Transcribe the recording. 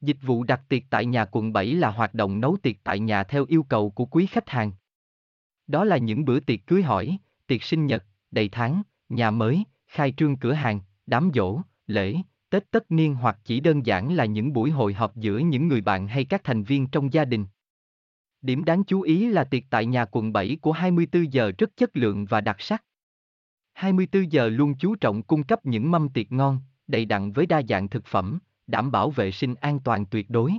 Dịch vụ đặt tiệc tại nhà quận 7 là hoạt động nấu tiệc tại nhà theo yêu cầu của quý khách hàng. Đó là những bữa tiệc cưới hỏi, tiệc sinh nhật, đầy tháng, nhà mới, khai trương cửa hàng, đám dỗ, lễ, Tết tất niên hoặc chỉ đơn giản là những buổi hội họp giữa những người bạn hay các thành viên trong gia đình. Điểm đáng chú ý là tiệc tại nhà quận 7 của 24 giờ rất chất lượng và đặc sắc. 24 giờ luôn chú trọng cung cấp những mâm tiệc ngon, đầy đặn với đa dạng thực phẩm, đảm bảo vệ sinh an toàn tuyệt đối.